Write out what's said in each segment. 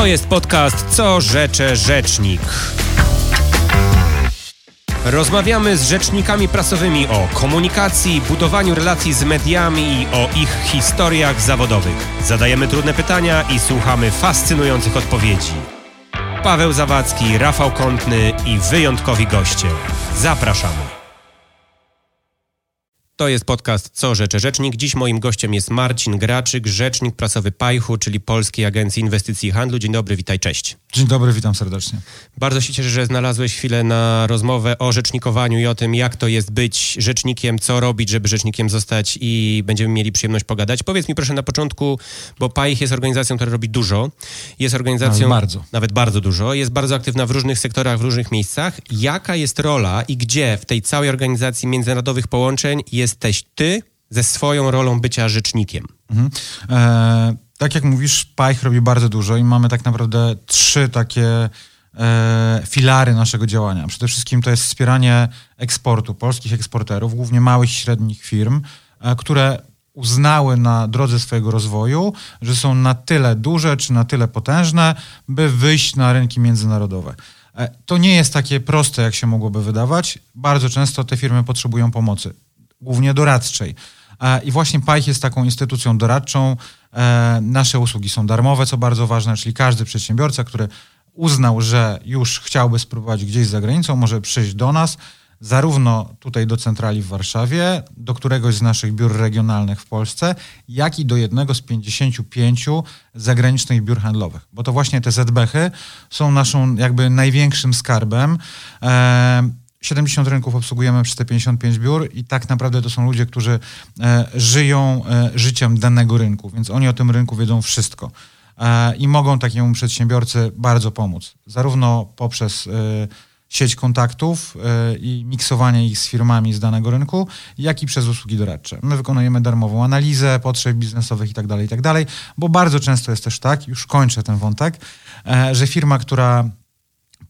To jest podcast Co rzecze rzecznik. Rozmawiamy z rzecznikami prasowymi o komunikacji, budowaniu relacji z mediami i o ich historiach zawodowych. Zadajemy trudne pytania i słuchamy fascynujących odpowiedzi. Paweł Zawadzki, Rafał Kątny i wyjątkowi goście. Zapraszamy. To jest podcast Co Rzecze Rzecznik. Dziś moim gościem jest Marcin Graczyk, rzecznik prasowy Pajchu, czyli Polskiej Agencji Inwestycji i Handlu. Dzień dobry, witaj, cześć. Dzień dobry, witam serdecznie. Bardzo się cieszę, że znalazłeś chwilę na rozmowę o rzecznikowaniu i o tym, jak to jest być rzecznikiem, co robić, żeby rzecznikiem zostać i będziemy mieli przyjemność pogadać. Powiedz mi proszę na początku, bo Pajch jest organizacją, która robi dużo. Jest organizacją... Nawet bardzo. Nawet bardzo dużo. Jest bardzo aktywna w różnych sektorach, w różnych miejscach. Jaka jest rola i gdzie w tej całej organizacji międzynarodowych połączeń jesteś ty ze swoją rolą bycia rzecznikiem? Mhm. E, tak jak mówisz, Pajch robi bardzo dużo i mamy tak naprawdę trzy takie e, filary naszego działania. Przede wszystkim to jest wspieranie eksportu polskich eksporterów, głównie małych i średnich firm, e, które uznały na drodze swojego rozwoju, że są na tyle duże czy na tyle potężne, by wyjść na rynki międzynarodowe. E, to nie jest takie proste, jak się mogłoby wydawać. Bardzo często te firmy potrzebują pomocy, głównie doradczej. E, I właśnie Pajch jest taką instytucją doradczą. E, nasze usługi są darmowe, co bardzo ważne, czyli każdy przedsiębiorca, który uznał, że już chciałby spróbować gdzieś za granicą, może przyjść do nas, zarówno tutaj do centrali w Warszawie, do któregoś z naszych biur regionalnych w Polsce, jak i do jednego z 55 zagranicznych biur handlowych. Bo to właśnie te ZBH-y są naszą jakby największym skarbem. 70 rynków obsługujemy przez te 55 biur i tak naprawdę to są ludzie, którzy e, żyją e, życiem danego rynku, więc oni o tym rynku wiedzą wszystko e, i mogą takiemu przedsiębiorcy bardzo pomóc, zarówno poprzez sieć kontaktów i miksowanie ich z firmami z danego rynku, jak i przez usługi doradcze. My wykonujemy darmową analizę potrzeb biznesowych itd., tak itd., tak bo bardzo często jest też tak, już kończę ten wątek, że firma, która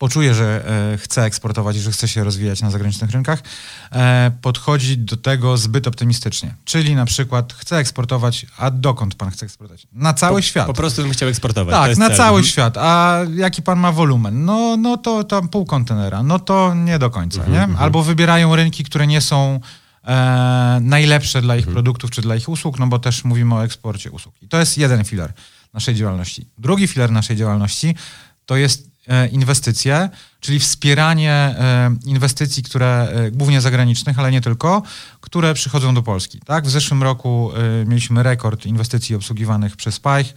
poczuje, że e, chce eksportować i że chce się rozwijać na zagranicznych rynkach, e, podchodzi do tego zbyt optymistycznie. Czyli na przykład chce eksportować, a dokąd pan chce eksportować? Na cały po, świat. Po prostu bym chciał eksportować. Tak, na cel. cały mhm. świat. A jaki pan ma wolumen? No, no to tam pół kontenera. No to nie do końca, mhm, nie? Mhm. Albo wybierają rynki, które nie są e, najlepsze dla ich mhm. produktów czy dla ich usług, no bo też mówimy o eksporcie usług. I to jest jeden filar naszej działalności. Drugi filar naszej działalności to jest inwestycje, czyli wspieranie e, inwestycji, które e, głównie zagranicznych, ale nie tylko, które przychodzą do Polski. Tak? W zeszłym roku mieliśmy rekord inwestycji obsługiwanych przez PAIH,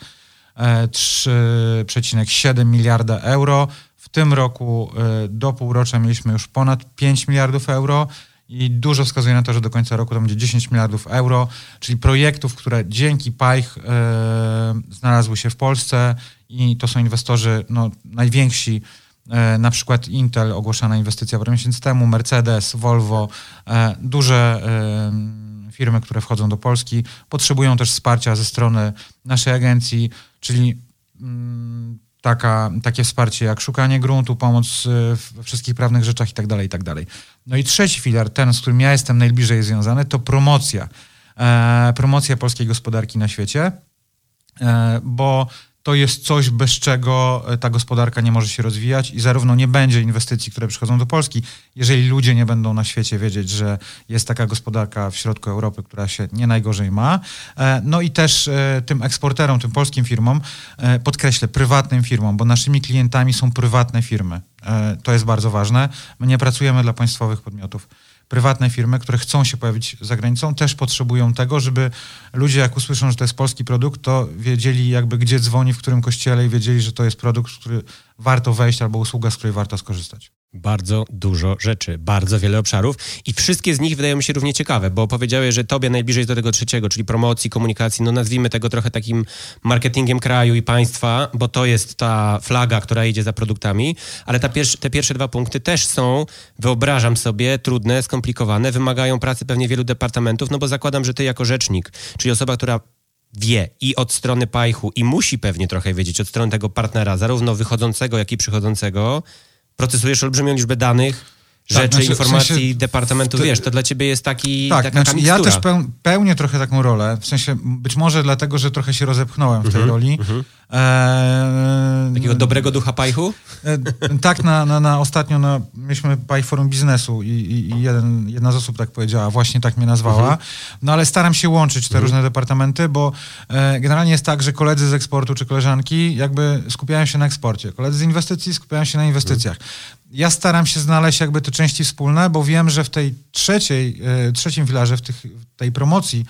3,7 miliarda euro. W tym roku do półrocza mieliśmy już ponad 5 miliardów euro i dużo wskazuje na to, że do końca roku to będzie 10 miliardów euro, czyli projektów, które dzięki PAIH znalazły się w Polsce i to są inwestorzy no, najwięksi, e, na przykład Intel, ogłoszona inwestycja parę miesięcy temu, Mercedes, Volvo, e, duże e, firmy, które wchodzą do Polski, potrzebują też wsparcia ze strony naszej agencji, czyli mm, taka, takie wsparcie jak szukanie gruntu, pomoc we wszystkich prawnych rzeczach itd., tak itd. Tak no i trzeci filar, ten, z którym ja jestem najbliżej związany, to promocja. promocja polskiej gospodarki na świecie, bo to jest coś, bez czego e, ta gospodarka nie może się rozwijać i zarówno nie będzie inwestycji, które przychodzą do Polski, jeżeli ludzie nie będą na świecie wiedzieć, że jest taka gospodarka w środku Europy, która się nie najgorzej ma. E, no i też e, tym eksporterom, tym polskim firmom, podkreślę, prywatnym firmom, bo naszymi klientami są prywatne firmy. To jest bardzo ważne. My nie pracujemy dla państwowych podmiotów prywatne firmy, które chcą się pojawić za granicą, też potrzebują tego, żeby ludzie jak usłyszą, że to jest polski produkt, to wiedzieli jakby gdzie dzwoni, w którym kościele i wiedzieli, że to jest produkt, który warto wejść albo usługa, z której warto skorzystać bardzo dużo rzeczy, bardzo wiele obszarów i wszystkie z nich wydają mi się równie ciekawe, bo powiedziałeś, że tobie najbliżej do tego trzeciego, czyli promocji, komunikacji, no nazwijmy tego trochę takim marketingiem kraju i państwa, bo to jest ta flaga, która idzie za produktami, ale pierwsze, te pierwsze dwa punkty też są, wyobrażam sobie, trudne, skomplikowane, wymagają pracy pewnie wielu departamentów, no bo zakładam, że ty jako rzecznik, czyli osoba, która wie i od strony Pajchu i musi pewnie trochę wiedzieć od strony tego partnera, zarówno wychodzącego, jak i przychodzącego, procesujesz olbrzymią liczbę danych, rzeczy, tak, znaczy, informacji w sensie, departamentu, wiesz, to dla ciebie jest taki tak, taka znaczy, Ja też peł, pełnię trochę taką rolę, w sensie być może dlatego, że trochę się rozepchnąłem w tej mhm, roli. Mhm. E, Takiego dobrego ducha pajchu? E, tak, na, na, na ostatnio na, mieliśmy Paj Forum Biznesu i, i, i, jeden, jedna z osób tak powiedziała, właśnie tak mnie nazwała. Mhm. No ale staram się łączyć te różne departamenty, bo e, generalnie jest tak, że koledzy z eksportu czy koleżanki jakby skupiają się na eksporcie. Koledzy z inwestycji skupiają się na inwestycjach ja staram się znaleźć jakby te części wspólne, bo wiem, że w tej trzeciej, e, trzecim filarze, w tych, tej promocji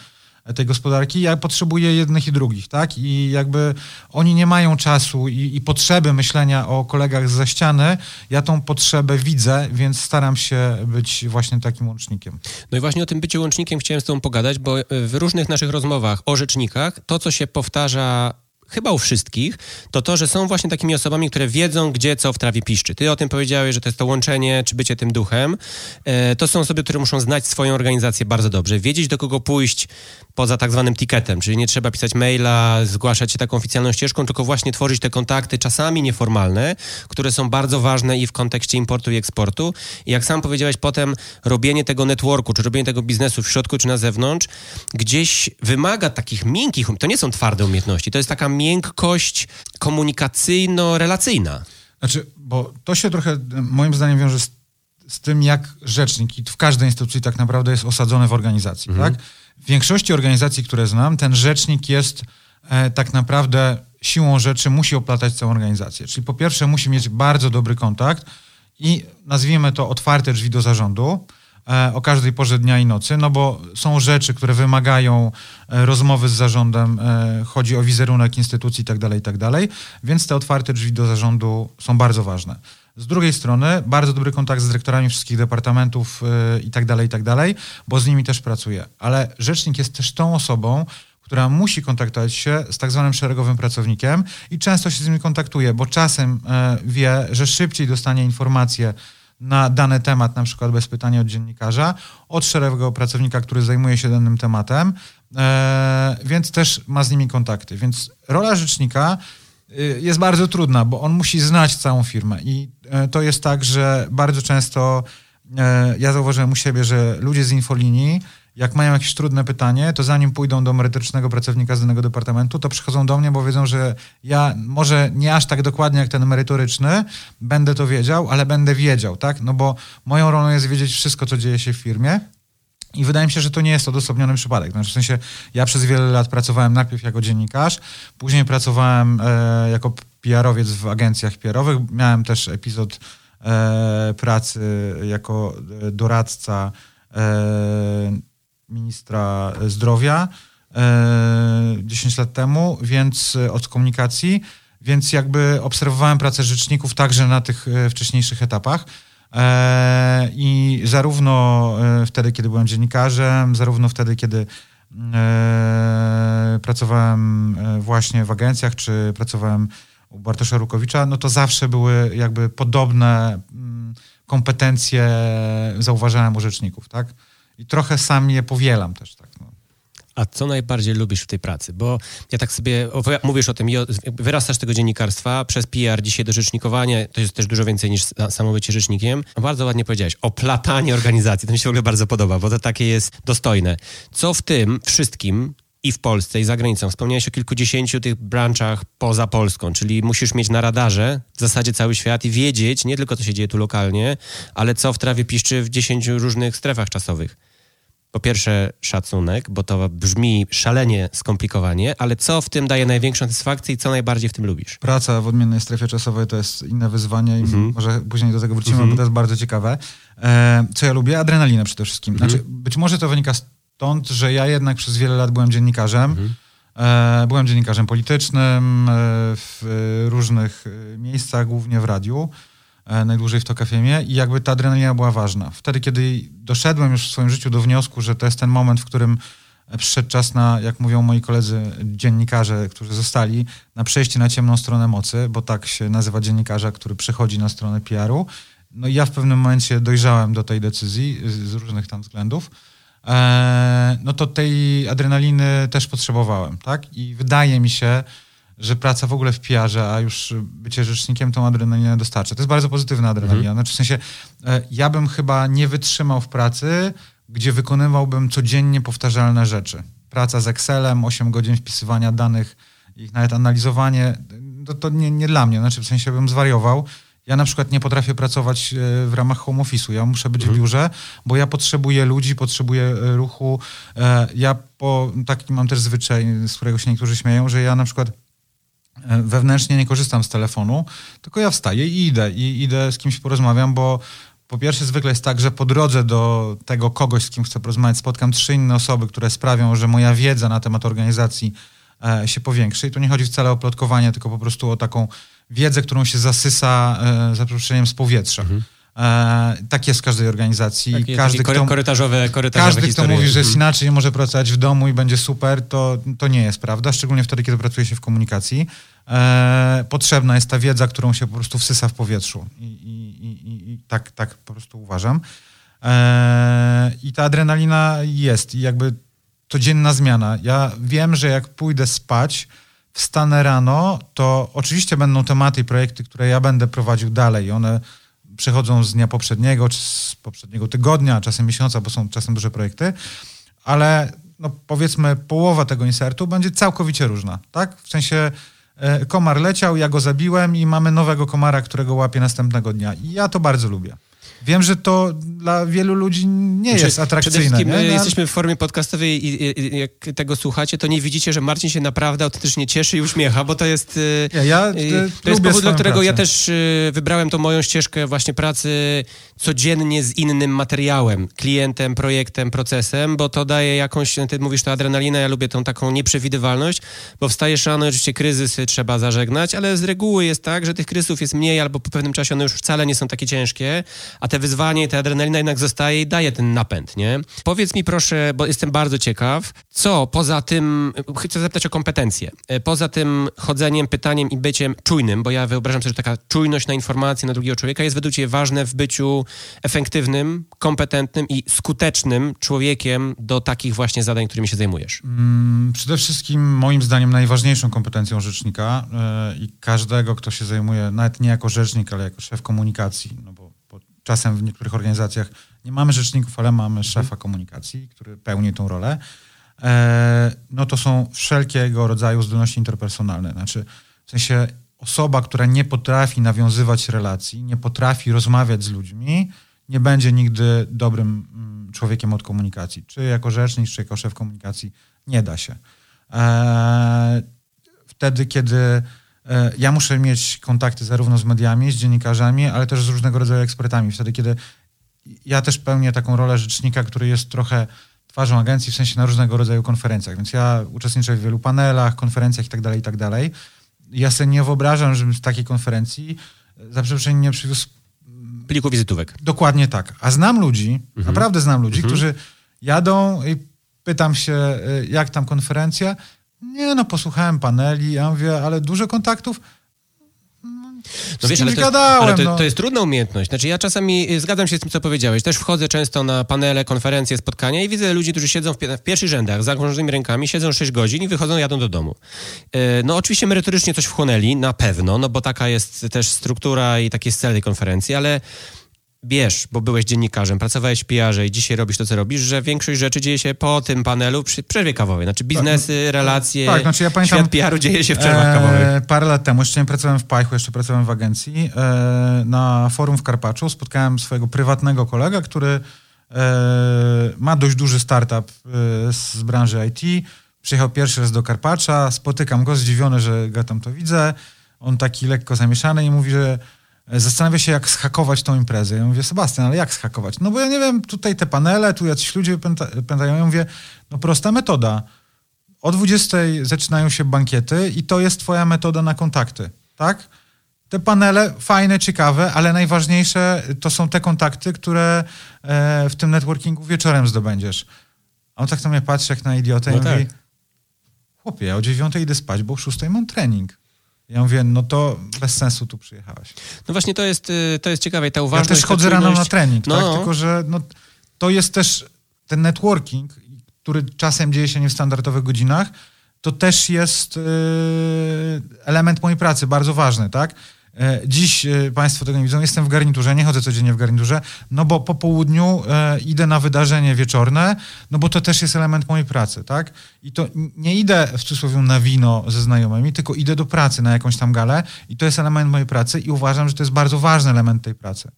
tej gospodarki, ja potrzebuję jednych i drugich, tak? I jakby oni nie mają czasu i, i potrzeby myślenia o kolegach za ściany. Ja tą potrzebę widzę, więc staram się być właśnie takim łącznikiem. No i właśnie o tym byciu łącznikiem chciałem z tobą pogadać, bo w różnych naszych rozmowach o rzecznikach to, co się powtarza chyba u wszystkich, to to, że są właśnie takimi osobami, które wiedzą, gdzie co w trawie piszczy. Ty o tym powiedziałeś, że to jest to łączenie, czy bycie tym duchem. E, to są osoby, które muszą znać swoją organizację bardzo dobrze, wiedzieć, do kogo pójść poza tak zwanym ticketem, czyli nie trzeba pisać maila, zgłaszać się taką oficjalną ścieżką, tylko właśnie tworzyć te kontakty, czasami nieformalne, które są bardzo ważne i w kontekście importu i eksportu. I jak sam powiedziałeś, potem robienie tego networku, czy robienie tego biznesu w środku, czy na zewnątrz, gdzieś wymaga takich miękkich, to nie są twarde umiejętności, to jest taka miękkość komunikacyjno-relacyjna. Znaczy, bo to się trochę moim zdaniem wiąże z, z tym, jak rzecznik i w każdej instytucji tak naprawdę jest osadzony w organizacji, mhm. tak? W większości organizacji, które znam, ten rzecznik jest e, tak naprawdę siłą rzeczy musi oplatać całą organizację. Czyli po pierwsze musi mieć bardzo dobry kontakt i nazwijmy to otwarte drzwi do zarządu, o każdej porze dnia i nocy, no bo są rzeczy, które wymagają e, rozmowy z zarządem, e, chodzi o wizerunek instytucji itd., tak itd., tak więc te otwarte drzwi do zarządu są bardzo ważne. Z drugiej strony bardzo dobry kontakt z dyrektorami wszystkich departamentów i tak dalej, i tak bo z nimi też pracuję. Ale rzecznik jest też tą osobą, która musi kontaktować się z tak zwanym szeregowym pracownikiem i często się z nimi kontaktuje, bo czasem wie, że szybciej dostanie informację na dany temat, na przykład bez pytania od dziennikarza, od szeregowego pracownika, który zajmuje się danym tematem, e, więc też ma z nimi kontakty. Więc rola rzecznika y, jest bardzo trudna, bo on musi znać całą firmę i e, to jest tak, że bardzo często e, ja zauważyłem u siebie, że ludzie z infolinii jak mają jakieś trudne pytanie, to zanim pójdą do merytorycznego pracownika z danego departamentu, to przychodzą do mnie, bo wiedzą, że ja może nie aż tak dokładnie jak ten merytoryczny będę to wiedział, ale będę wiedział, tak? No bo moją rolą jest wiedzieć wszystko, co dzieje się w firmie. I wydaje mi się, że to nie jest odosobniony przypadek. Znaczy, w sensie ja przez wiele lat pracowałem najpierw jako dziennikarz, później pracowałem e, jako PR-owiec w agencjach PR-owych. Miałem też epizod e, pracy jako e, doradca e, ministra zdrowia 10 e, lat temu, więc e, od komunikacji, więc jakby obserwowałem pracę rzeczników także na tych e, wcześniejszych etapach. I zarówno wtedy, kiedy byłem dziennikarzem, zarówno wtedy, kiedy pracowałem właśnie w agencjach, czy pracowałem u Bartosza Rukowicza, no to zawsze były jakby podobne mm, kompetencje zauważałem u rzeczników, tak? I trochę sam je powielam też tak. No. A co najbardziej lubisz w tej pracy? Bo ja tak sobie, mówisz o tym, wyrastasz tego dziennikarstwa przez PR dzisiaj do rzecznikowania, to jest też dużo więcej niż samo bycie rzecznikiem. Bardzo ładnie powiedziałeś, oplatanie organizacji, to mi się w ogóle bardzo podoba, bo to takie jest dostojne. Co w tym wszystkim i w Polsce, i za granicą. Wspomniałeś o kilkudziesięciu tych branczach poza Polską, czyli musisz mieć na radarze w zasadzie cały świat i wiedzieć nie tylko, co się dzieje tu lokalnie, ale co w trawie piszczy w dziesięciu różnych strefach czasowych po pierwsze szacunek, bo to brzmi szalenie skomplikowanie, ale co w tym daje największą satysfakcję i co najbardziej w tym lubisz? Praca w odmiennej strefie czasowej to jest inne wyzwanie i mhm. może później do tego wrócimy, mhm. bo to jest bardzo ciekawe. E, co ja lubię? Adrenalinę przede wszystkim. Mhm. Znaczy, być może to wynika stąd, że ja jednak przez wiele lat byłem dziennikarzem. Mhm. E, byłem dziennikarzem politycznym e, w różnych miejscach, głównie w radiu. E, najdłużej w Tok i jakby ta adrenalina była ważna. Wtedy, kiedy doszedłem już w swoim życiu do wniosku, że to jest ten moment, w którym przyszedł czas na, jak mówią moi koledzy dziennikarze, którzy zostali, na przejście na ciemną stronę mocy, bo tak się nazywa dziennikarza, który przechodzi na stronę PR-u. No i ja w pewnym momencie dojrzałem do tej decyzji z różnych tam względów. Eee, no to tej adrenaliny też potrzebowałem, tak? I wydaje mi się, że praca w ogóle w PR-ze, a już bycie rzecznikiem tą adrenalinę dostarcza. To jest bardzo pozytywna adrenalina. Mhm. Znaczy w sensie, e, ja bym chyba nie wytrzymał w pracy, gdzie wykonywałbym codziennie powtarzalne rzeczy. Praca z Excelem, 8 godzin wpisywania danych, ich nawet analizowanie, to, to nie, nie dla mnie. Znaczy w sensie bym zwariował. Ja na przykład nie potrafię pracować e, w ramach home office'u. Ja muszę być mhm. w biurze, bo ja potrzebuję ludzi, potrzebuję e, ruchu. Ja po, taki mam też zwyczaj, z którego się niektórzy śmieją, że ja na przykład E, wewnętrznie nie korzystam z telefonu, tylko ja wstaję i idę, i idę z kimś porozmawiam, bo po pierwsze zwykle jest tak, że po drodze do tego kogoś, z kim chcę porozmawiać, spotkam trzy inne osoby, które sprawią, że moja wiedza na temat organizacji e, się powiększy. I tu nie chodzi wcale o plotkowanie, tylko po prostu o taką wiedzę, którą się zasysa, e, za przeproszeniem, z powietrza. Mhm. E, tak jest w każdej organizacji. Takie, każdy, takie kto, korytarzowe, korytarzowe każdy, historie. kto mówi, że jest mhm. inaczej, może pracować w domu i będzie super, to, to nie jest prawda, szczególnie wtedy, kiedy pracuje się w komunikacji. E, potrzebna jest ta wiedza, którą się po prostu wsysa w powietrzu. I, i, i, i tak, tak po prostu uważam. E, I ta adrenalina jest i jakby codzienna zmiana. Ja wiem, że jak pójdę spać, wstanę rano, to oczywiście będą tematy i projekty, które ja będę prowadził dalej. One przechodzą z dnia poprzedniego, czy z poprzedniego tygodnia, czasem miesiąca, bo są czasem duże projekty, ale no powiedzmy połowa tego insertu będzie całkowicie różna, tak? W sensie e, komar leciał, ja go zabiłem i mamy nowego komara, którego łapię następnego dnia. I ja to bardzo lubię. Wiem, że to dla wielu ludzi nie znaczy, jest atrakcyjne. Przede nie? jesteśmy w formie podcastowej i, i, jak tego słuchacie, to nie widzicie, że Marcin się naprawdę autentycznie cieszy i uśmiecha, bo to jest... Ja, y, ja y, to jest powód, dla którego pracę. ja też y, wybrałem tą moją ścieżkę właśnie pracy codziennie z innym materiałem, klientem, projektem, procesem, bo to daje jakąś, ty mówisz to adrenalinę, ja lubię tą taką nieprzewidywalność, bo wstajesz rano, oczywiście kryzysy trzeba zażegnać, ale z reguły jest tak, że tych kryzysów jest mniej albo po pewnym czasie one już wcale nie są takie ciężkie, a te wyzwanie, ta adrenalina jednak zostaje i daje ten napęd, nie? Powiedz mi proszę, bo jestem bardzo ciekaw, co poza tym, chcę zapytać o kompetencje, e, poza tym chodzeniem, pytaniem i byciem czujnym, bo ja wyobrażam sobie, że taka czujność na informacje na drugiego człowieka jest według Ciebie ważne w byciu efektywnym, kompetentnym i skutecznym człowiekiem do takich właśnie zadań, którymi się zajmujesz? Mm, przede wszystkim moim zdaniem najważniejszą kompetencją rzecznika yy, i każdego, kto się zajmuje, nawet nie jako rzecznik, ale jako szef komunikacji, no bo czasem w niektórych organizacjach nie mamy rzeczników, ale mamy mhm. szefa komunikacji, który pełni tą rolę, e, no to są wszelkiego rodzaju zdolności interpersonalne. Znaczy, w sensie osoba, która nie potrafi nawiązywać relacji, nie potrafi rozmawiać z ludźmi, nie będzie nigdy dobrym mm, człowiekiem od komunikacji. Czy jako rzecznik, czy jako szef komunikacji. Nie da się. E, wtedy, kiedy ja muszę mieć kontakty zarówno z mediami, z dziennikarzami, ale też z różnego rodzaju ekspertami. Wtedy, kiedy ja też pełnię taką rolę rzecznika, który jest trochę twarzą agencji, w sensie na różnego rodzaju konferencjach. Więc ja uczestniczę w wielu panelach, konferencjach itd., tak itd. Tak ja sobie nie wyobrażam, żebym z takiej konferencji za przeproszeniem nie przywiózł pliku wizytówek. Dokładnie tak. A znam ludzi, mhm. naprawdę znam ludzi, mhm. którzy jadą i pytam się, e, jak tam konferencja, nie no, posłuchałem paneli, ja mówię, ale dużo kontaktów? No wiesz, ale, to, gadałem, ale to, no. to, jest trudna umiejętność. Znaczy ja czasami y, zgadzam się z tym, co powiedziałeś. Też wchodzę często na panele, konferencje, spotkania i widzę ludzi, którzy siedzą w, w pierwszych rzędach, z założonymi rękami, siedzą 6 godzin i wychodzą, jadą do domu. Y, no oczywiście merytorycznie coś wchłonęli, na pewno, no bo taka jest też struktura i taki jest cel tej konferencji, ale wiesz, bo byłeś dziennikarzem, pracowałeś w PR-ze i dzisiaj robisz to, co robisz, że większość rzeczy dzieje się po tym panelu przy przerwie kawowej. Znaczy biznesy, tak, relacje, tak, znaczy ja pamiętam, świat PR-u dzieje się w przerwach e, kawowych. Parę lat temu, jeszcze nie pracowałem w Pajchu, jeszcze pracowałem w agencji, e, na forum w Karpaczu spotkałem swojego prywatnego kolega, który e, ma dość duży startup e, z branży IT. Przyjechał pierwszy raz do Karpacza, spotykam go, zdziwiony, że go tam to widzę. On taki lekko zamieszany i mówi, że zastanawia się, jak schakować tą imprezę. Ja mówię, Sebastian, ale jak schakować? No bo ja nie wiem, tutaj te panele, tu jacyś ludzie pętają. Ja mówię, no prosta metoda. O 20 zaczynają się bankiety i to jest twoja metoda na kontakty, tak? Te panele fajne, ciekawe, ale najważniejsze to są te kontakty, które e, w tym networkingu wieczorem zdobędziesz. A on tak na mnie patrzy jak na idiotę no i tak. mówi, chłopie, ja o 9 idę spać, bo o 6 mam trening. Ja mówię, no to bez sensu tu przyjechałeś. No właśnie to jest, y, to jest ciekawe ta uważność... Ja też chodzę rano na trening, no. tak? Tylko, że no, to jest też ten networking, który czasem dzieje się nie w standardowych godzinach, to też jest element mojej pracy, bardzo ważny, tak? E, dziś e, Państwo tego nie widzą. Jestem w garniturze, nie chodzę codziennie w garniturze, no bo po południu e, idę na wydarzenie wieczorne, no bo to też jest element mojej pracy, tak? I to nie idę w cudzysłowie na wino ze znajomymi, tylko idę do pracy na jakąś tam galę i to jest element mojej pracy i uważam, że to jest bardzo ważny element tej pracy.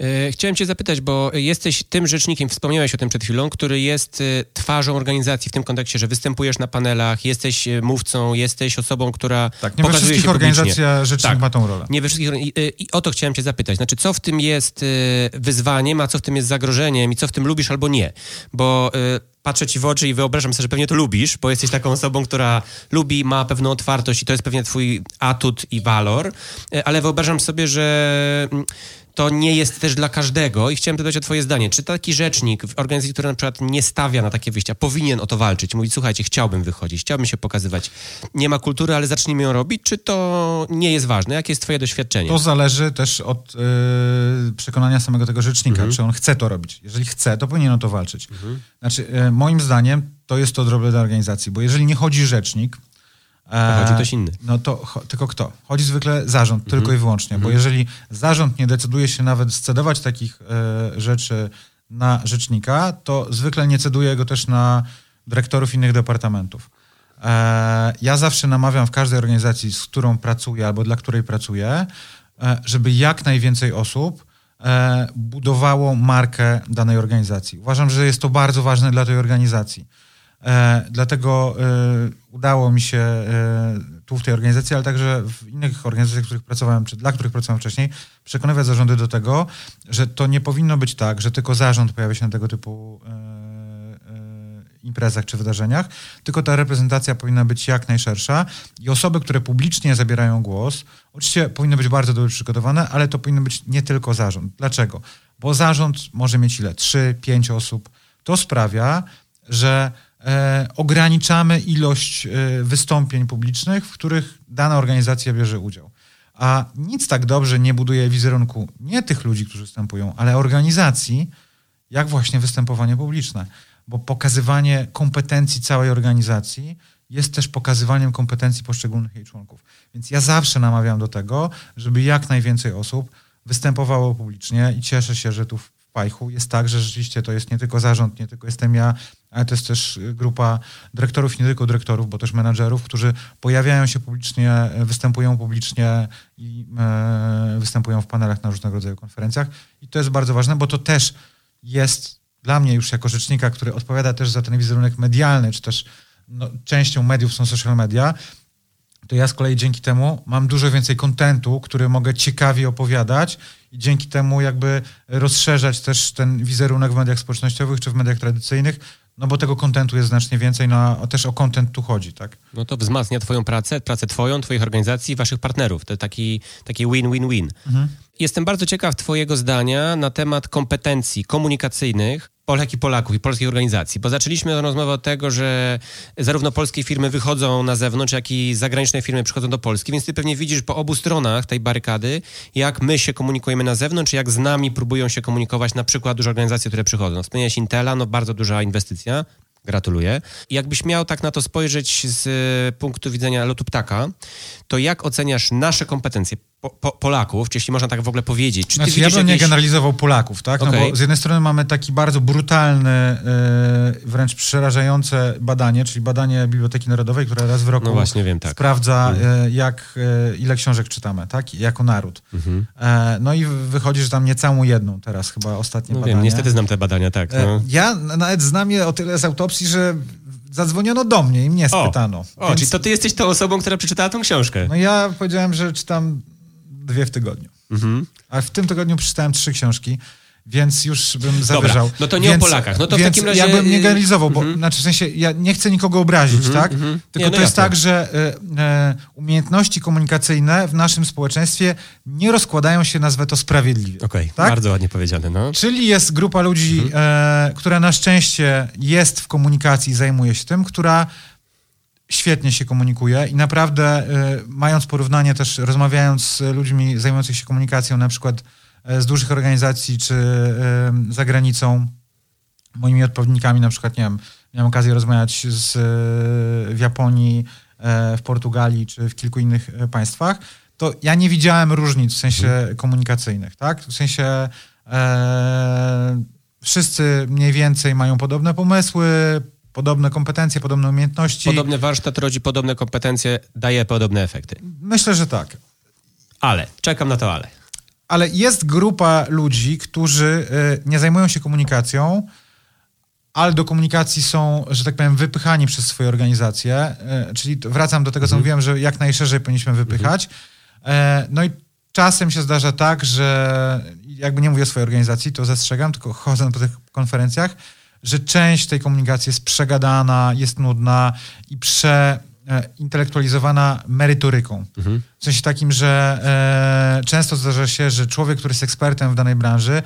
E, chciałem cię zapytać, bo jesteś tym rzecznikiem, wspomniałeś o tym przed chwilą, który jest e, twarzą organizacji w tym kontekście, że występujesz na panelach, jesteś e, mówcą, jesteś osobą, która Tak, nie we wszystkich organizacjach rzecznik tak, ma tą rolę. Nie we wszystkich, i, i o to chciałem cię zapytać. Znaczy, co w tym jest wyzwaniem, a co w tym jest zagrożeniem i co w tym lubisz albo nie? Bo patrzę ci w oczy i wyobrażam sobie, że pewnie to lubisz, bo jesteś taką osobą, która lubi, ma pewną otwartość i to jest pewnie twój atut i walor, ale wyobrażam sobie, że mm, to nie jest też dla każdego i chciałem dodać o twoje zdanie. Czy taki rzecznik w organizacji, która na przykład nie stawia na takie wyjścia, powinien o to walczyć, mówić, słuchajcie, chciałbym wychodzić, chciałbym się pokazywać, nie ma kultury, ale zacznijmy ją robić, czy to nie jest ważne? Jakie jest twoje doświadczenie? To zależy też od yy, przekonania samego tego rzecznika, mhm. czy on chce to robić. Jeżeli chce, to powinien o to walczyć. Mhm. Znaczy, yy, moim zdaniem to jest to droble dla organizacji, bo jeżeli nie chodzi rzecznik, chodzi ktoś inny. No to tylko kto? Chodzi zwykle zarząd, mhm. tylko i wyłącznie. Mhm. Bo jeżeli zarząd nie decyduje się nawet scedować takich e, rzeczy na rzecznika, to zwykle nie ceduje go też na dyrektorów innych departamentów. E, ja zawsze namawiam w każdej organizacji, z którą pracuję albo dla której pracuję, e, żeby jak najwięcej osób e, budowało markę danej organizacji. Uważam, że jest to bardzo ważne dla tej organizacji. E, dlatego e, udało mi się e, tu w tej organizacji, ale także w innych organizacjach, w których pracowałem, czy dla których pracowałem wcześniej, przekonywać zarządy do tego, że to nie powinno być tak, że tylko zarząd pojawia się na tego typu imprezach czy wydarzeniach, tylko ta reprezentacja powinna być jak najszersza i osoby, które publicznie zabierają głos, oczywiście powinny być bardzo dobrze przygotowane, ale to powinno być nie tylko zarząd. Dlaczego? Bo zarząd może mieć ile? Trzy, pięć osób. To sprawia, że e, ograniczamy ilość e, wystąpień publicznych, w których dana organizacja bierze udział. A nic tak dobrze nie buduje wizerunku nie tych ludzi, którzy występują, ale organizacji, jak właśnie występowanie publiczne. Bo pokazywanie kompetencji całej organizacji jest też pokazywaniem kompetencji poszczególnych jej członków. Więc ja zawsze namawiam do tego, żeby jak najwięcej osób występowało publicznie i cieszę się, że tu w Jest tak, że rzeczywiście to jest nie tylko zarząd, nie tylko jestem ja, ale to jest też grupa dyrektorów, nie tylko dyrektorów, bo też menadżerów, którzy pojawiają się publicznie, występują publicznie i e, występują w panelach na różnego rodzaju konferencjach. I to jest bardzo ważne, bo to też jest dla mnie już jako rzecznika, który odpowiada też za ten wizerunek medialny, czy też no, częścią mediów są social media, to ja z kolei dzięki temu mam dużo więcej kontentu, który mogę ciekawie opowiadać i dzięki temu jakby rozszerzać też ten wizerunek w mediach społecznościowych czy w mediach tradycyjnych, no bo tego kontentu jest znacznie więcej, no a też o kontent tu chodzi, tak? No to wzmacnia twoją pracę, pracę twoją, twoich organizacji, waszych partnerów. To taki, taki win-win-win. Mhm. Jestem bardzo ciekaw twojego zdania na temat kompetencji komunikacyjnych Polek i Polaków i polskich organizacji, bo zaczęliśmy rozmowę od tego, że zarówno polskie firmy wychodzą na zewnątrz, jak i zagraniczne firmy przychodzą do Polski, więc ty pewnie widzisz po obu stronach tej barykady, jak my się komunikujemy na zewnątrz, jak z nami próbują się komunikować na przykład duże organizacje, które przychodzą. Wspomniałeś Intela, no bardzo duża inwestycja, Gratuluję. Jakbyś miał tak na to spojrzeć z punktu widzenia lotu ptaka, to jak oceniasz nasze kompetencje po, po, Polaków, czy jeśli można tak w ogóle powiedzieć? Czy znaczy, ja bym jakieś... nie generalizował Polaków, tak? Okay. No bo z jednej strony mamy taki bardzo brutalny, yy, wręcz przerażające badanie, czyli badanie Biblioteki Narodowej, które raz w roku no właśnie, wiem, tak. sprawdza, yy, jak, yy, ile książek czytamy, tak? Jako naród. Mhm. no i wychodzi, że tam nie całą jedną teraz chyba ostatnie no badanie. Wiem, niestety znam te badania, tak. No. ja nawet znam je o tyle z autopsji, że zadzwoniono do mnie i mnie spytano. O, o więc... czyli to ty jesteś tą osobą, która przeczytała tą książkę. No ja powiedziałem, że czytam dwie w tygodniu. Mhm. A w tym tygodniu przeczytałem trzy książki. Więc już bym zawyżał. Dobra, no to nie więc, o Polakach. No to w takim razie... Ja bym nie generalizował, bo -hmm. znaczy w sensie ja nie chcę nikogo obrazić, -hmm, tak? -hmm. Tylko nie, no to jest tak, że e, e, umiejętności komunikacyjne w naszym społeczeństwie nie rozkładają się, nazwę to sprawiedliwie. Okej, okay, tak? bardzo ładnie powiedziane. No. Czyli jest grupa ludzi, mhm. e, która na szczęście jest w komunikacji i zajmuje się tym, która świetnie się komunikuje i naprawdę y, mając porównanie też, rozmawiając z ludźmi zajmującymi się komunikacją, na przykład y, z dużych organizacji czy y, za granicą, moimi odpowiednikami, na przykład, nie wiem, miałem okazję rozmawiać z, w Japonii, w Portugalii czy w kilku innych państwach, to ja nie widziałem różnic w sensie mhm. komunikacyjnych, tak? W sensie e, wszyscy mniej więcej mają podobne pomysły, podobne kompetencje, podobne umiejętności. Podobny warsztat rodzi podobne kompetencje, daje podobne efekty. Myślę, że tak. Ale, czekam na to ale. Ale jest grupa ludzi, którzy e, nie zajmują się komunikacją, ale do komunikacji są, że tak powiem, wypychani przez swoje organizacje. E, czyli wracam do tego, co mhm. mówiłem, że jak najszerzej powinniśmy wypychać. Mhm. No i czasem się zdarza tak, że jakby nie mówię o swojej organizacji, to zastrzegam, tylko chodzę po tych konferencjach, że część tej komunikacji jest przegadana, jest nudna i przeintelektualizowana merytoryką. Mhm. W sensie takim, że e, często zdarza się, że człowiek, który jest ekspertem w danej branży,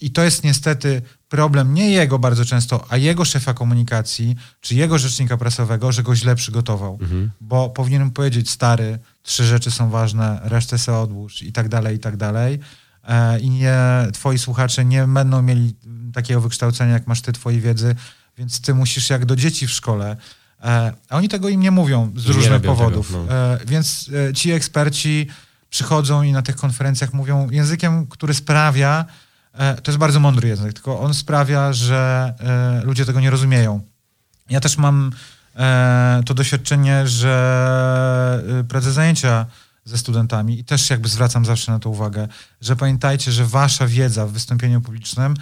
i to jest niestety problem nie jego bardzo często, a jego szefa komunikacji, czy jego rzecznika prasowego, że go źle przygotował. Mhm. Bo powinienem powiedzieć, stary, trzy rzeczy są ważne, resztę sobie odłóż i tak dalej, i tak dalej. E, I nie, twoi słuchacze nie będą mieli takiego wykształcenia, jak masz ty twojej wiedzy, więc ty musisz jak do dzieci w szkole. E, a oni tego im nie mówią z różnych powodów. Tego, no. E, więc ci eksperci przychodzą i na tych konferencjach mówią językiem, który sprawia, to jest bardzo mądry język, tylko on sprawia, że ludzie tego nie rozumieją. Ja też mam to doświadczenie, że prowadzę zajęcia ze studentami i też jakby zwracam zawsze na to uwagę, że pamiętajcie, że wasza wiedza w wystąpieniu publicznym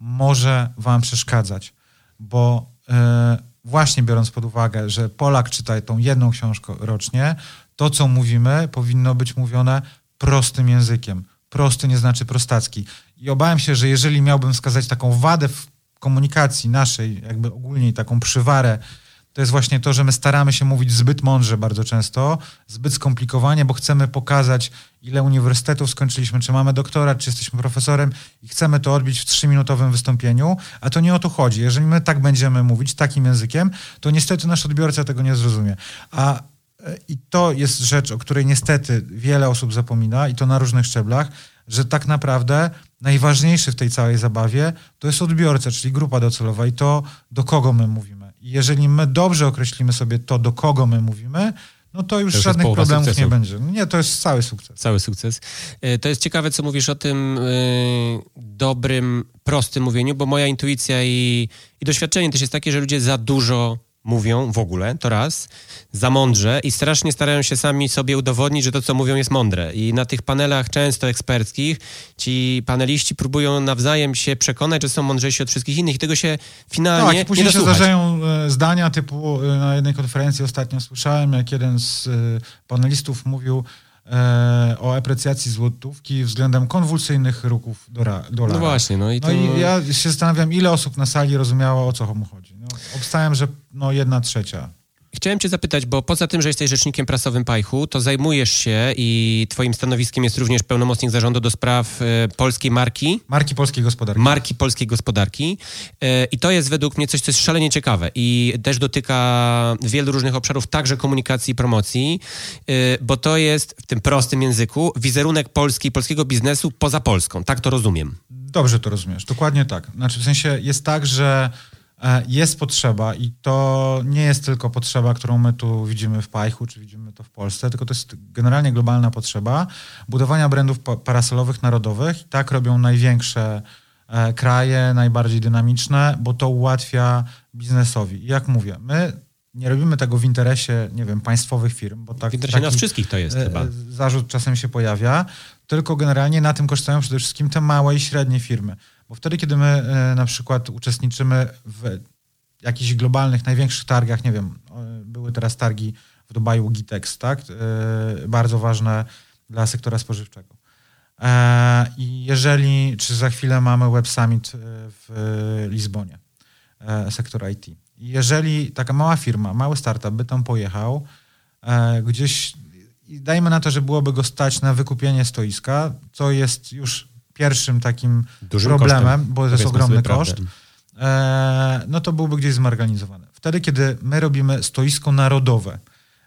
może wam przeszkadzać, bo e, właśnie biorąc pod uwagę, że Polak czyta tą jedną książkę rocznie, to co mówimy powinno być mówione prostym językiem. Prosty nie znaczy prostacki. I obawiam się, że jeżeli miałbym wskazać taką wadę w komunikacji naszej, jakby ogólnie taką przywarę, to jest właśnie to, że my staramy się mówić zbyt mądrze bardzo często, zbyt skomplikowanie, bo chcemy pokazać, ile uniwersytetów skończyliśmy, czy mamy doktorat, czy jesteśmy profesorem i chcemy to odbić w trzyminutowym wystąpieniu, a to nie o to chodzi. Jeżeli my tak będziemy mówić, takim językiem, to niestety nasz odbiorca tego nie zrozumie. A e, i to jest rzecz, o której niestety wiele osób zapomina i to na różnych szczeblach, że tak naprawdę najważniejszy w tej całej zabawie to jest odbiorca, czyli grupa docelowa i to, do kogo my mówimy jeżeli my dobrze określimy sobie to, do kogo my mówimy, no to już, to żadnych problemów sukcesu. nie będzie. Nie, to jest cały sukces. Cały sukces. E, to jest ciekawe, co mówisz o tym yy, dobrym, prostym mówieniu, bo moja intuicja i, i doświadczenie też jest takie, że ludzie za dużo mówią w ogóle, to raz, za mądrze i strasznie starają się sami sobie udowodnić, że to, co mówią, jest mądre. I na tych panelach często eksperckich ci paneliści próbują nawzajem się przekonać, że są mądrzejsi od wszystkich innych i tego się finalnie tak, później nie się zdarzają e, zdania typu e, na jednej konferencji ostatnio słyszałem, jak jeden z e, panelistów mówił, o aprecjacji złotówki względem konwulsyjnych ruchów dolara. No właśnie. No i, to... no i ja się zastanawiam, ile osób na sali rozumiało, o co mu chodzi. No, obstałem, że no, jedna trzecia. Chciałem cię zapytać, bo poza tym, że jesteś rzecznikiem prasowym Pajchu, to zajmujesz się i twoim stanowiskiem jest również pełnomocnik zarządu do spraw e, polskiej marki. Marki polskiej gospodarki. Marki polskiej gospodarki. E, I to jest według mnie coś, co jest szalenie ciekawe i też dotyka wielu różnych obszarów, także komunikacji i promocji, e, bo to jest w tym prostym języku wizerunek Polski, polskiego biznesu poza Polską. Tak to rozumiem. Dobrze to rozumiesz, dokładnie tak. Znaczy w sensie jest tak, że jest potrzeba i to nie jest tylko potrzeba, którą my tu widzimy w Pajchu, czy widzimy to w Polsce, tylko to jest generalnie globalna potrzeba budowania brandów parasolowych narodowych. Tak robią największe e, kraje, najbardziej dynamiczne, bo to ułatwia biznesowi. I jak mówię, my nie robimy tego w interesie, nie wiem, państwowych firm, bo tak. W interesie nas wszystkich to jest e, chyba. Zarzut czasem się pojawia, tylko generalnie na tym korzystają przede wszystkim te małe i średnie firmy. Bo wtedy, kiedy my e, na przykład uczestniczymy w jakichś globalnych, największych targach, nie wiem, były teraz targi w Dubaju Gitex, tak? E, bardzo ważne dla sektora spożywczego. E, I jeżeli, czy za chwilę mamy Web Summit w Lizbonie, sektor IT. Jeżeli taka mała firma, mały startup by tam pojechał, gdzieś, dajmy na to, że byłoby go stać na wykupienie stoiska, co jest już pierwszym takim Dużym problemem, kosztem, bo to jest ogromny koszt, e, no to byłby gdzieś zmarganizowany. Wtedy, kiedy my robimy stoisko narodowe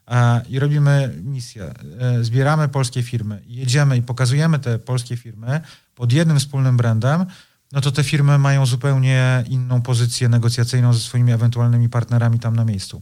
e, i robimy misję, e, zbieramy polskie firmy, jedziemy i pokazujemy te polskie firmy pod jednym wspólnym brandem, no to te firmy mają zupełnie inną pozycję negocjacyjną ze swoimi ewentualnymi partnerami tam na miejscu.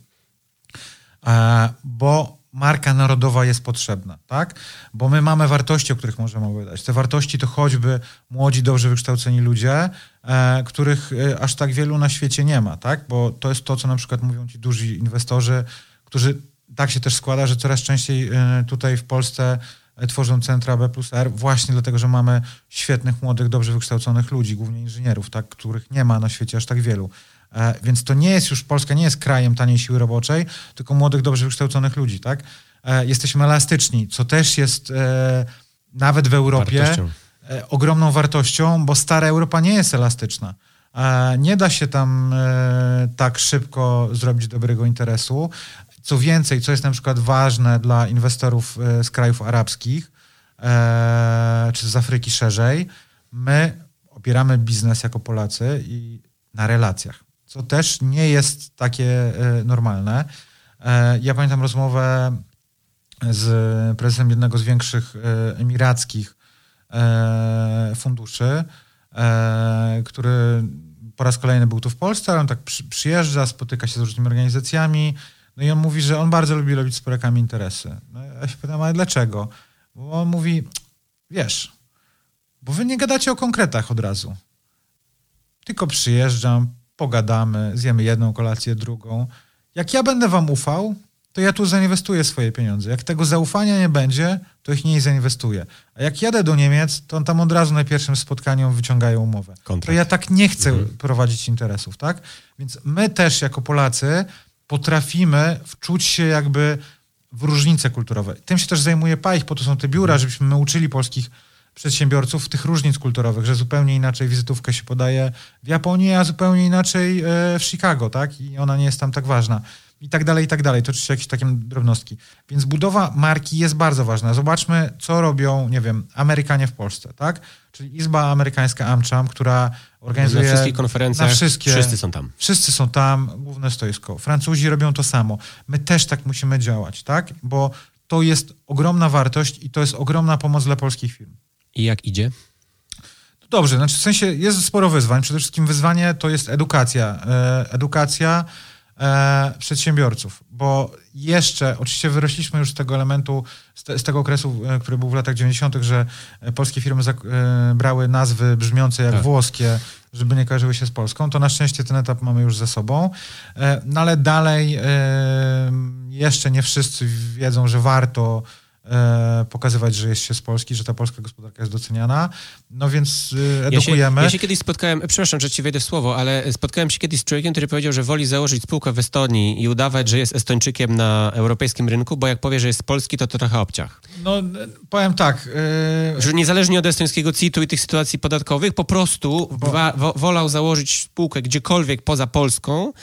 E, bo marka narodowa jest potrzebna, tak? Bo my mamy wartości, o których możemy opowiadać. Te wartości to choćby młodzi, dobrze wykształceni ludzie, e, których e, aż tak wielu na świecie nie ma, tak? Bo to jest to, co na przykład mówią ci duzi inwestorzy, którzy tak się też składa, że coraz częściej e, tutaj w Polsce e, tworzą centra B plus R właśnie dlatego, że mamy świetnych, młodych, dobrze wykształconych ludzi, głównie inżynierów, tak, których nie ma na świecie aż tak wielu. E, więc to nie jest już, Polska nie jest krajem taniej siły roboczej, tylko młodych, dobrze wykształconych ludzi, tak? E, jesteśmy elastyczni, co też jest e, nawet w Europie Wartością. ogromną wartością, bo stara Europa nie jest elastyczna. Nie da się tam tak szybko zrobić dobrego interesu. Co więcej, co jest na przykład ważne dla inwestorów z krajów arabskich, czy z Afryki szerzej, my opieramy biznes jako Polacy i na relacjach co też nie jest takie e, normalne. E, ja pamiętam rozmowę z prezesem jednego z większych e, emirackich funduszy, który po raz kolejny był tu w Polsce, ale on tak przyjeżdża, spotyka się z różnymi organizacjami, no i on mówi, że on bardzo lubi robić z Polakami interesy. No ja się pytam, ale dlaczego? Bo on mówi, wiesz, bo wy nie gadacie o konkretach od razu. Tylko przyjeżdżam, pogadamy, zjemy jedną kolację, drugą. Jak ja będę wam ufał, to ja tu zainwestuję swoje pieniądze. Jak tego zaufania nie będzie, to ich nie zainwestuję. A jak jadę do Niemiec, to on tam od razu na pierwszym spotkaniu wyciągają umowę. Kontrakt. To ja tak nie chcę mhm. prowadzić interesów, tak? Więc my też jako Polacy potrafimy wczuć się jakby w różnice kulturowe. Tym się też zajmuje PAIH, po to są te biura, mhm. żebyśmy my uczyli polskich przedsiębiorców tych różnic kulturowych, że zupełnie inaczej wizytówkę się podaje w Japonii, a zupełnie inaczej e, w Chicago, tak? I ona nie jest tam tak ważna. I tak dalej, i tak dalej. To oczywiście jakieś takie drobnostki. Więc budowa marki jest bardzo ważna. Zobaczmy, co robią, nie wiem, Amerykanie w Polsce, tak? Czyli Izba Amerykańska AmCham, która organizuje... Na wszystkich konferencjach na wszystkie, wszyscy są tam. Wszyscy są tam, główne stoisko. Francuzi robią to samo. My też tak musimy działać, tak? Bo to jest ogromna wartość i to jest ogromna pomoc dla polskich firm. I jak idzie? Dobrze, znaczy w sensie jest sporo wyzwań. Przede wszystkim wyzwanie to jest edukacja. E, edukacja e, przedsiębiorców, bo jeszcze, oczywiście wyrośliśmy już z tego elementu, z, te, z tego okresu, e, który był w latach 90., że polskie firmy zak- brały nazwy brzmiące jak tak. włoskie, żeby nie kojarzyły się z Polską. To na szczęście ten etap mamy już ze sobą. No ale dalej jeszcze nie wszyscy wiedzą, że warto pokazywać, że jest się z Polski, że ta polska gospodarka jest doceniana. No więc e, edukujemy. Ja się, ja się, kiedyś spotkałem, przepraszam, że ci wejdę w słowo, ale spotkałem się kiedyś z człowiekiem, który powiedział, że woli założyć spółkę w Estonii i udawać, że jest Estończykiem na europejskim rynku, bo jak powie, że jest z Polski, to to trochę obciach. No, powiem tak. Yy... Że niezależnie od estońskiego CIT-u i tych sytuacji podatkowych, po prostu bo... wa, wo, wolał założyć spółkę gdziekolwiek poza Polską,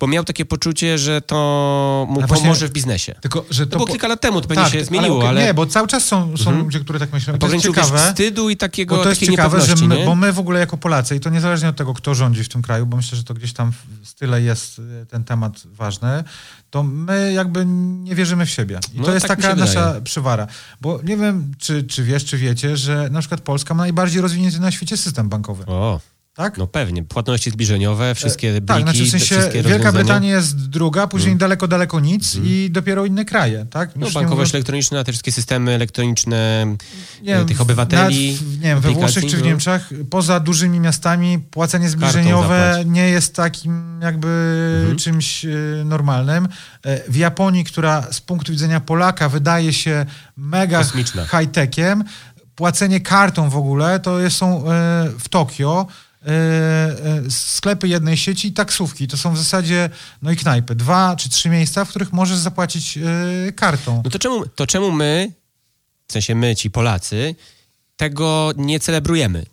bo miał takie poczucie, że to mu właśnie, pomoże w biznesie. Tylko, że to, to było po... kilka lat temu, to pewnie tak, się zmieniło, ale, ale... Nie, bo cały czas są, są mhm. ludzie, które tak myślą. To jest ciekawe. wstydu i takiego bo to jest ciekawe, że my, bo my w ogóle jako Polacy, i to niezależnie od tego, kto rządzi w tym kraju, bo myślę, że to gdzieś tam w style jest y, ten temat ważny, to my jakby nie wierzymy w siebie. I no, to jest tak taka nasza wydaje. przywara. Bo nie wiem, czy, czy wiesz, czy wiecie, że na przykład Polska ma najbardziej rozwinięty na świecie system bankowy. O. Tak? No pewnie. Płatności zbliżeniowe, wszystkie bliki, Tak, znaczy w sensie Wielka Brytania jest druga, później hmm. daleko, daleko nic hmm. i dopiero inne kraje, tak? no bankowość mówię... elektroniczna, te wszystkie systemy elektroniczne nie wiem, tych obywateli. Nad, nie wiem, we Włoszech czy w no. Niemczech, poza dużymi miastami płacenie zbliżeniowe nie jest takim jakby hmm. czymś e, normalnym. E, w Japonii, która z punktu widzenia Polaka wydaje się mega high-techiem, płacenie kartą w ogóle to jest, są e, w Tokio E, e, sklepy jednej sieci i taksówki. To są w zasadzie, no i knajpy. Dwa czy trzy miejsca, w których możesz zapłacić e, kartą. No to czemu, to czemu my, w sensie my, ci Polacy, tego nie celebrujemy?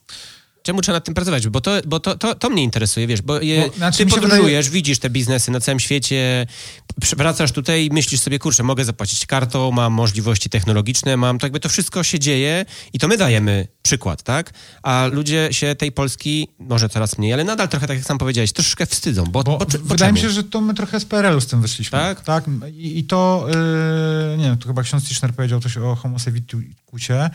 Czemu trzeba nad tym pracować? Bo to, bo to, to, to mnie interesuje, wiesz, bo, je, bo znaczy, ty podróżujesz, wydaje... widzisz te biznesy na całym świecie, wracasz tutaj i myślisz sobie, kurczę, mogę zapłacić kartą, mam możliwości technologiczne, mam, to jakby to wszystko się dzieje i to my dajemy przykład, tak? A ludzie się tej Polski, może coraz mniej, ale nadal trochę, tak jak sam powiedziałeś, troszkę wstydzą, bo, bo, bo, Wydaje mi się, że to my trochę z PRL-u z tym wyszliśmy. Tak? Tak. I, i to, yy, nie wiem, to chyba ksiądz Tischner powiedział coś o homo skrócie.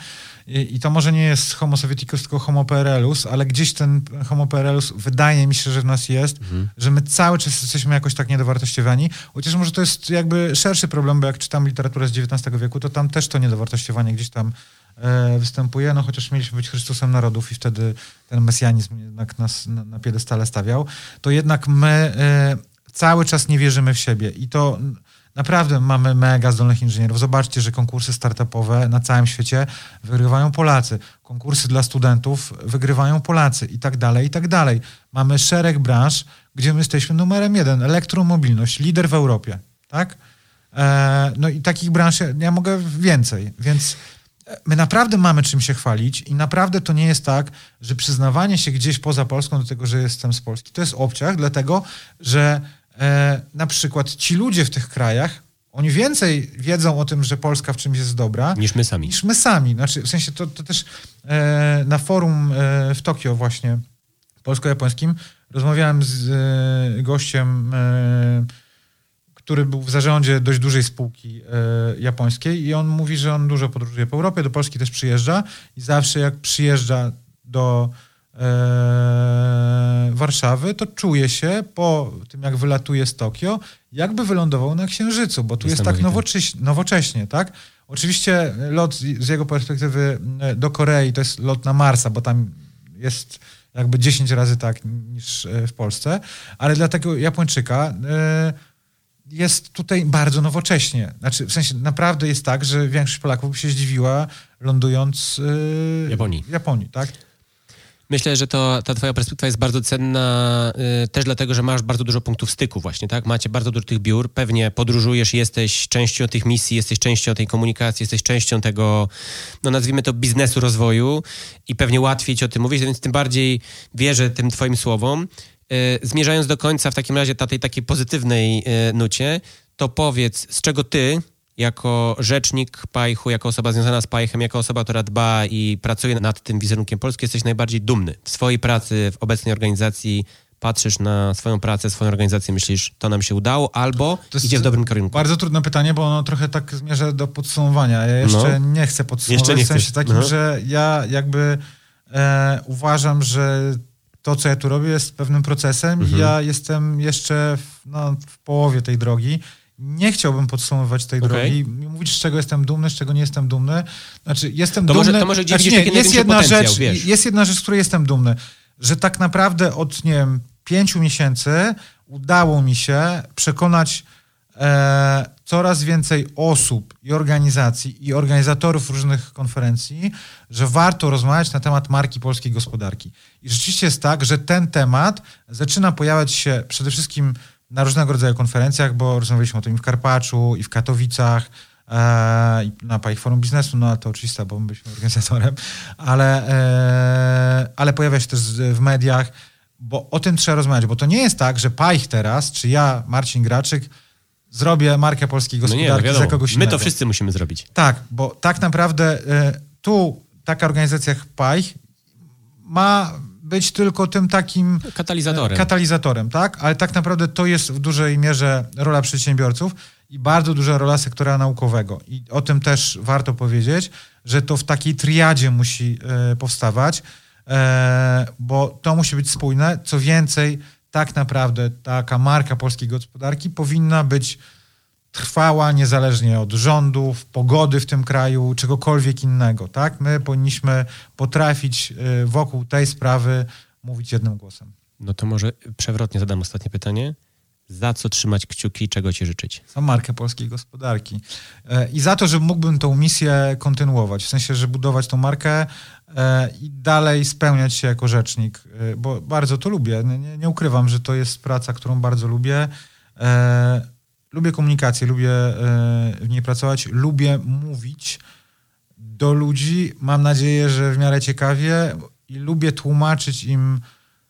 I, I, to może nie jest homo sovieticus, tylko homo PRLus, ale gdzieś ten homo PRLus wydaje mi się, że w nas jest, mhm. że my cały czas jesteśmy jakoś tak niedowartościowani. Chociaż może to jest jakby szerszy problem, bo jak czytam literaturę z XIX wieku, to tam też to niedowartościowanie gdzieś tam e, występuje, no chociaż mieliśmy być Chrystusem narodów i wtedy ten mesjanizm jednak nas na, na piedestale stawiał, to jednak my e, cały czas nie wierzymy w siebie i to Naprawdę mamy mega zdolnych inżynierów. Zobaczcie, że konkursy startupowe na całym świecie wygrywają Polacy. Konkursy dla studentów wygrywają Polacy i tak dalej, i tak dalej. Mamy szereg branż, gdzie my jesteśmy numerem jeden. Elektromobilność, lider w Europie, tak? E, no i takich branż ja mogę więcej, więc my naprawdę mamy czym się chwalić i naprawdę to nie jest tak, że przyznawanie się gdzieś poza Polską do tego, że jestem z Polski, to jest obciach, dlatego, że e, na przykład ci ludzie w tych krajach, oni więcej wiedzą o tym, że Polska w czymś jest dobra. Niż my sami. Niż my sami. Znaczy, w sensie to, to też e, na forum e, w Tokio właśnie polsko-japońskim rozmawiałem z e, gościem, e, który był w zarządzie dość dużej spółki e, japońskiej i on mówi, że on dużo podróżuje po Europie, do Polski też przyjeżdża i zawsze jak przyjeżdża do e, Warszawy, to czuje się po tym, jak wylatuje z Tokio, jakby wylądował na Księżycu, bo tu jest tak nowocześnie, nowocześnie, tak? Oczywiście lot z jego perspektywy e, do Korei to jest lot na Marsa, bo tam jest jakby 10 razy tak niż e, w Polsce, ale dla tego Japończyka e, jest tutaj bardzo nowocześnie. Znaczy, w sensie naprawdę jest tak, że większość Polaków by się zdziwiła lądując w Japonii. Japonii, tak? Myślę, że to, ta twoja perspektywa jest bardzo cenna y, też dlatego, że masz bardzo dużo punktów styku właśnie, tak? Macie bardzo dużo tych biur, pewnie podróżujesz, jesteś częścią tych misji, jesteś częścią tej komunikacji, jesteś częścią tego, no nazwijmy to biznesu rozwoju i pewnie łatwiej ci o tym mówić, więc tym bardziej wierzę tym twoim słowom. Y, zmierzając do końca w takim razie ta, tej takiej pozytywnej y, nucie, to powiedz, z czego ty jako rzecznik Pajchu, jako osoba związana z Pajchem, jako osoba, która dba i pracuje nad tym wizerunkiem Polski, jesteś najbardziej dumny w swojej pracy, w obecnej organizacji, patrzysz na swoją pracę, swoją organizację, myślisz, to nam się udało, albo idzie w dobrym kierunku? Bardzo trudne pytanie, bo ono trochę tak zmierza do podsumowania. Ja jeszcze no. nie chcę podsumować, jeszcze nie w sensie takim, no. że ja jakby e, uważam, że to, co ja tu robię, jest pewnym procesem mhm. i ja jestem jeszcze w, no, w połowie tej drogi nie chciałbym podsumowywać tej okay. drogi, mówić, z czego jestem dumny, z czego nie jestem dumny. Znaczy, jestem to dumny... Może, to może gdzieś znaczy, nie, jest jedna rzecz, wiesz. Jest jedna rzecz, z której jestem dumny, że tak naprawdę od, nie wiem, pięciu miesięcy udało mi się przekonać e, coraz więcej osób i organizacji i organizatorów różnych konferencji, że warto rozmawiać na temat marki polskiej gospodarki. I rzeczywiście jest tak, że ten temat zaczyna pojawiać się przede wszystkim na różnego rodzaju konferencjach, bo rozmawialiśmy o tym i w Karpaczu, i w Katowicach, e, i na Pajch Forum Biznesu, no to oczywiste, bo my byliśmy organizatorem, ale, e, ale pojawia się też w mediach, bo o tym trzeba rozmawiać, bo to nie jest tak, że Pajch teraz, czy ja, Marcin Graczyk, zrobię markę polskiej gospodarki no nie, no za kogoś innego. My to wszyscy musimy zrobić. Tak, bo tak naprawdę e, tu taka organizacja jak Pajch ma być tylko tym takim katalizatorem. katalizatorem, tak? Ale tak naprawdę to jest w dużej mierze rola przedsiębiorców i bardzo duża rola sektora naukowego. I o tym też warto powiedzieć, że to w takiej triadzie musi e, powstawać, e, bo to musi być spójne. Co więcej, tak naprawdę taka marka polskiej gospodarki powinna być trwała niezależnie od rządów, pogody w tym kraju, czegokolwiek innego. Tak? My powinniśmy potrafić y, wokół tej sprawy mówić jednym głosem. No to może przewrotnie zadam ostatnie pytanie. Za co trzymać kciuki, czego ci życzyć? Za markę polskiej gospodarki. E, I za to, że mógłbym tą misję kontynuować. W sensie, że budować tą markę e, i dalej spełniać się jako rzecznik, bo bardzo to lubię. Nie, nie ukrywam, że to jest praca, którą bardzo lubię lubię komunikację, lubię e, w niej pracować, lubię mówić do ludzi. Mam nadzieję, że w miarę ciekawie i lubię tłumaczyć im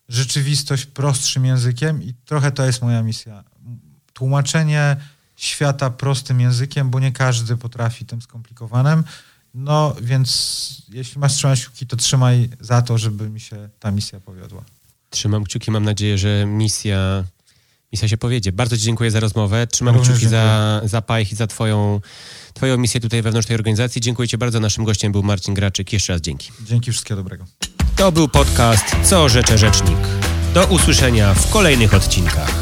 rzeczywistość prostszym językiem i trochę to jest moja misja. Tłumaczenie świata prostym językiem, bo nie każdy potrafi tym skomplikowanym. No więc jeśli masz trzymać kciuki, to trzymaj za to, żeby mi się ta misja powiodła. Trzymam kciuki, mam nadzieję, że misja Misja się powiedzie. Bardzo Ci dziękuję za rozmowę. Trzymam Również kciuki za, za Pajch i za twoją, twoją misję tutaj wewnątrz tej organizacji. Dziękuję Ci bardzo. Naszym gościem był Marcin Graczyk. Jeszcze raz dzięki. Dzięki, wszystkiego dobrego. To był podcast Co Rzecze Rzecznik. Do usłyszenia w kolejnych odcinkach.